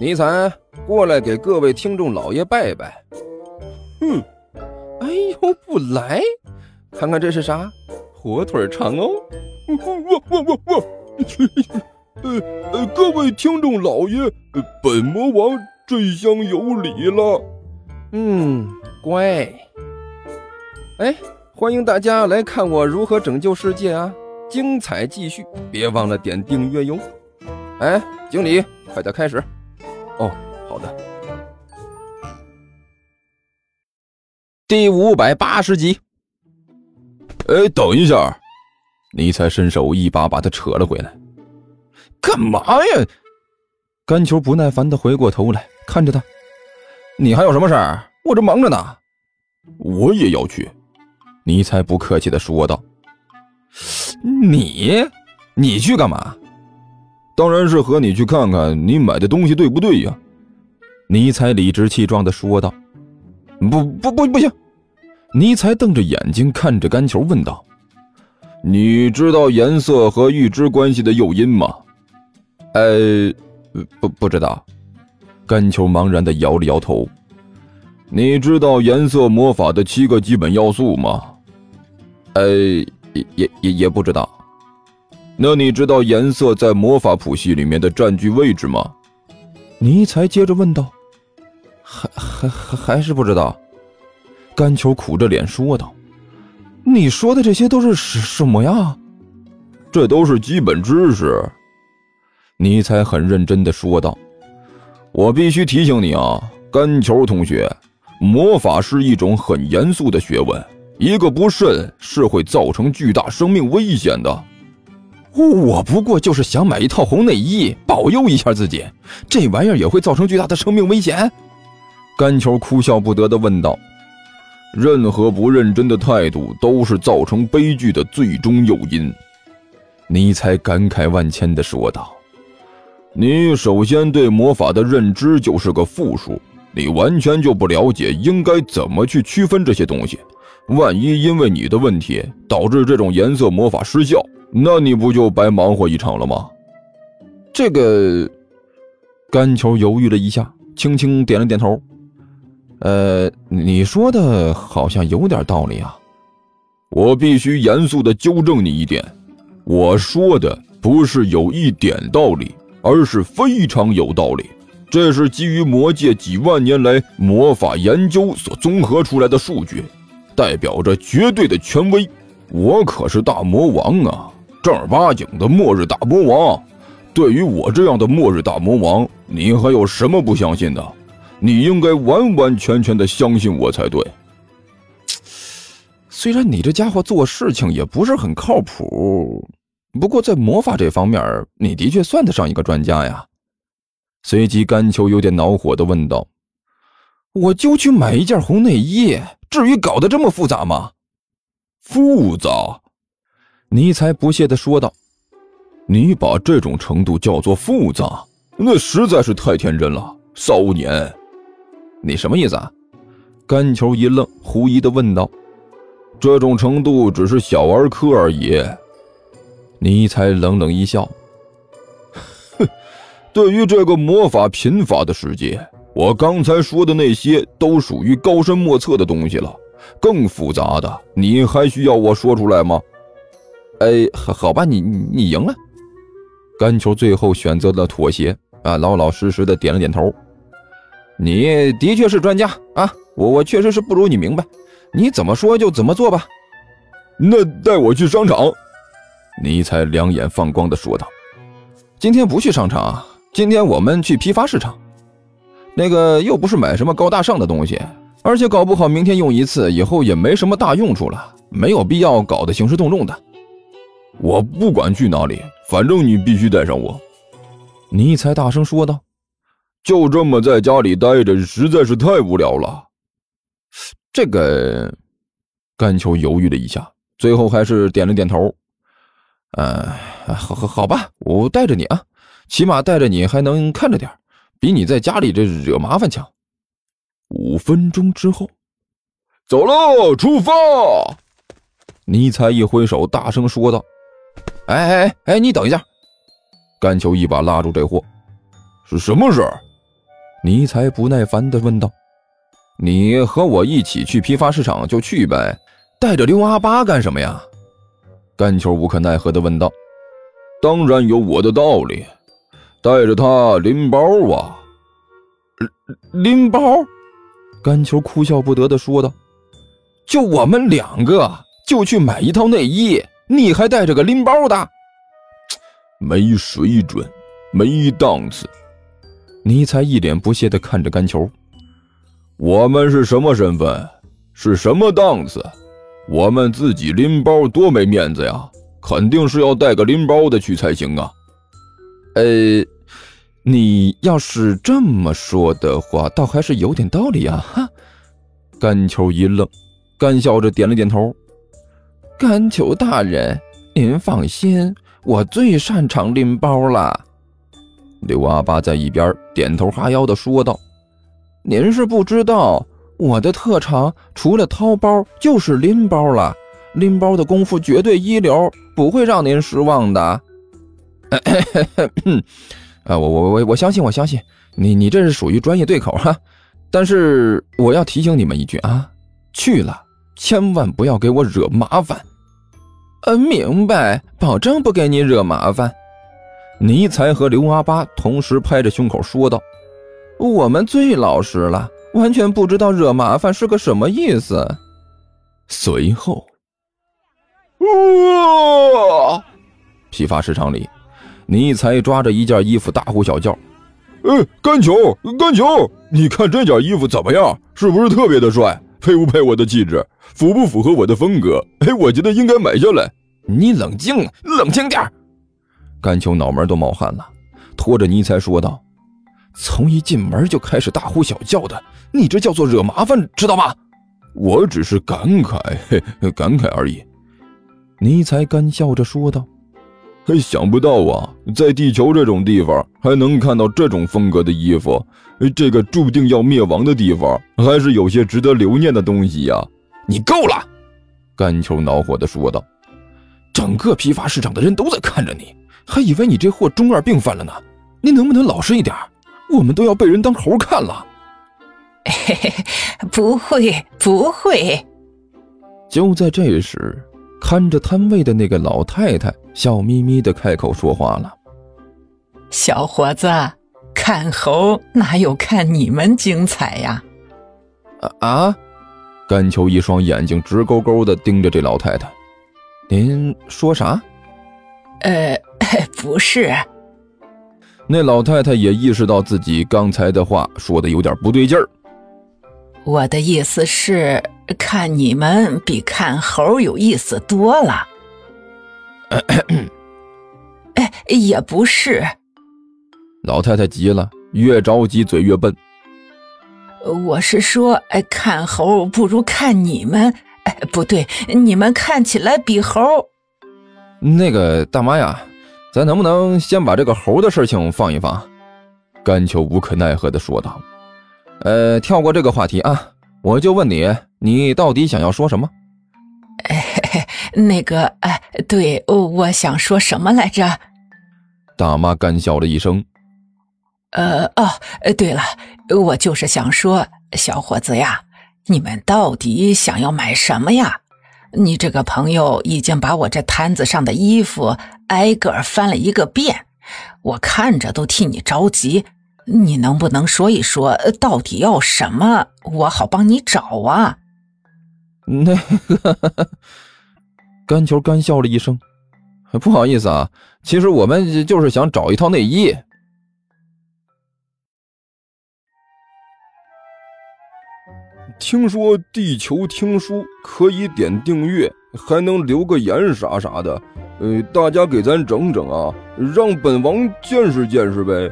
尼采，过来给各位听众老爷拜拜。嗯，哎呦，不来？看看这是啥？火腿肠哦！我我我我，呃呃，各位听众老爷，本魔王这厢有礼了。嗯，乖。哎，欢迎大家来看我如何拯救世界啊！精彩继续，别忘了点订阅哟。哎，经理，快点开始。哦，好的。第五百八十集。哎，等一下！尼才伸手一把把他扯了回来。干嘛呀？甘球不耐烦的回过头来看着他。你还有什么事儿？我这忙着呢。我也要去。尼才不客气的说道。你，你去干嘛？当然是和你去看看你买的东西对不对呀。尼才理直气壮的说道。不不不，不行！尼才瞪着眼睛看着甘球问道：“你知道颜色和预知关系的诱因吗？”“呃，不不知道。”甘球茫然的摇了摇头。“你知道颜色魔法的七个基本要素吗？”“呃，也也也不知道。”“那你知道颜色在魔法谱系里面的占据位置吗？”尼才接着问道。还还还还是不知道，甘球苦着脸说道：“你说的这些都是什什么呀？这都是基本知识。”尼才很认真的说道：“我必须提醒你啊，甘球同学，魔法是一种很严肃的学问，一个不慎是会造成巨大生命危险的。我不过就是想买一套红内衣，保佑一下自己，这玩意儿也会造成巨大的生命危险？”甘球哭笑不得的问道：“任何不认真的态度都是造成悲剧的最终诱因。”尼才感慨万千的说道：“你首先对魔法的认知就是个负数，你完全就不了解应该怎么去区分这些东西。万一因为你的问题导致这种颜色魔法失效，那你不就白忙活一场了吗？”这个，甘球犹豫了一下，轻轻点了点头。呃，你说的好像有点道理啊。我必须严肃的纠正你一点，我说的不是有一点道理，而是非常有道理。这是基于魔界几万年来魔法研究所综合出来的数据，代表着绝对的权威。我可是大魔王啊，正儿八经的末日大魔王。对于我这样的末日大魔王，你还有什么不相信的？你应该完完全全的相信我才对。虽然你这家伙做事情也不是很靠谱，不过在魔法这方面，你的确算得上一个专家呀。随即，甘秋有点恼火的问道：“我就去买一件红内衣，至于搞得这么复杂吗？”复杂？尼才不屑的说道：“你把这种程度叫做复杂，那实在是太天真了，骚年。”你什么意思啊？甘球一愣，狐疑的问道：“这种程度只是小儿科而已。”尼才冷冷一笑：“哼，对于这个魔法贫乏的世界，我刚才说的那些都属于高深莫测的东西了。更复杂的，你还需要我说出来吗？”哎，好吧，你你赢了。甘球最后选择了妥协，啊，老老实实的点了点头。你的确是专家啊，我我确实是不如你明白，你怎么说就怎么做吧。那带我去商场。尼才两眼放光的说道：“今天不去商场，今天我们去批发市场。那个又不是买什么高大上的东西，而且搞不好明天用一次，以后也没什么大用处了，没有必要搞得兴师动众的。我不管去哪里，反正你必须带上我。”尼才大声说道。就这么在家里待着，实在是太无聊了。这个，甘秋犹豫了一下，最后还是点了点头。嗯，好，好，好吧，我带着你啊，起码带着你还能看着点，比你在家里这惹麻烦强。五分钟之后，走喽，出发！尼才一挥手，大声说道：“哎哎哎哎，你等一下！”甘球一把拉住这货。是什么事儿？尼才不耐烦地问道。你和我一起去批发市场就去呗，带着刘阿八干什么呀？甘球无可奈何地问道。当然有我的道理，带着他拎包啊。拎包？甘球哭笑不得地说道。就我们两个，就去买一套内衣，你还带着个拎包的？没水准，没档次。尼才一脸不屑地看着甘球。我们是什么身份？是什么档次？我们自己拎包多没面子呀！肯定是要带个拎包的去才行啊。呃，你要是这么说的话，倒还是有点道理啊。哈，甘球一愣。干笑着点了点头，甘求大人，您放心，我最擅长拎包了。刘阿八在一边点头哈腰的说道：“您是不知道，我的特长除了掏包就是拎包了，拎包的功夫绝对一流，不会让您失望的。”啊，我我我我相信，我相信你，你这是属于专业对口哈。但是我要提醒你们一句啊，去了。千万不要给我惹麻烦，嗯，明白，保证不给你惹麻烦。尼才和刘阿八同时拍着胸口说道：“我们最老实了，完全不知道惹麻烦是个什么意思。”随后，哇！批发市场里，尼才抓着一件衣服大呼小叫：“哎，甘球，甘球，你看这件衣服怎么样？是不是特别的帅？配不配我的气质？”符不符合我的风格？哎，我觉得应该买下来。你冷静，冷静点甘秋脑门都冒汗了，拖着尼才说道：“从一进门就开始大呼小叫的，你这叫做惹麻烦，知道吗？”我只是感慨，感慨而已。尼才干笑着说道：“想不到啊，在地球这种地方还能看到这种风格的衣服。这个注定要灭亡的地方，还是有些值得留念的东西呀。”你够了！甘球恼火地说道：“整个批发市场的人都在看着你，还以为你这货中二病犯了呢。你能不能老实一点？我们都要被人当猴看了。”“嘿嘿，不会，不会。”就在这时，看着摊位的那个老太太笑眯眯的开口说话了：“小伙子，看猴哪有看你们精彩呀？”“啊啊！”甘秋一双眼睛直勾勾的盯着这老太太，您说啥？呃，不是。那老太太也意识到自己刚才的话说的有点不对劲儿。我的意思是，看你们比看猴有意思多了。哎，也不是。老太太急了，越着急嘴越笨。我是说，哎，看猴不如看你们，哎，不对，你们看起来比猴。那个大妈呀，咱能不能先把这个猴的事情放一放？甘秋无可奈何的说道。呃，跳过这个话题啊，我就问你，你到底想要说什么？哎，那个，哎，对，我想说什么来着？大妈干笑了一声。呃哦，对了，我就是想说，小伙子呀，你们到底想要买什么呀？你这个朋友已经把我这摊子上的衣服挨个翻了一个遍，我看着都替你着急。你能不能说一说，到底要什么，我好帮你找啊？那个，干球干笑了一声，不好意思啊，其实我们就是想找一套内衣。听说地球听书可以点订阅，还能留个言啥啥的，呃，大家给咱整整啊，让本王见识见识呗。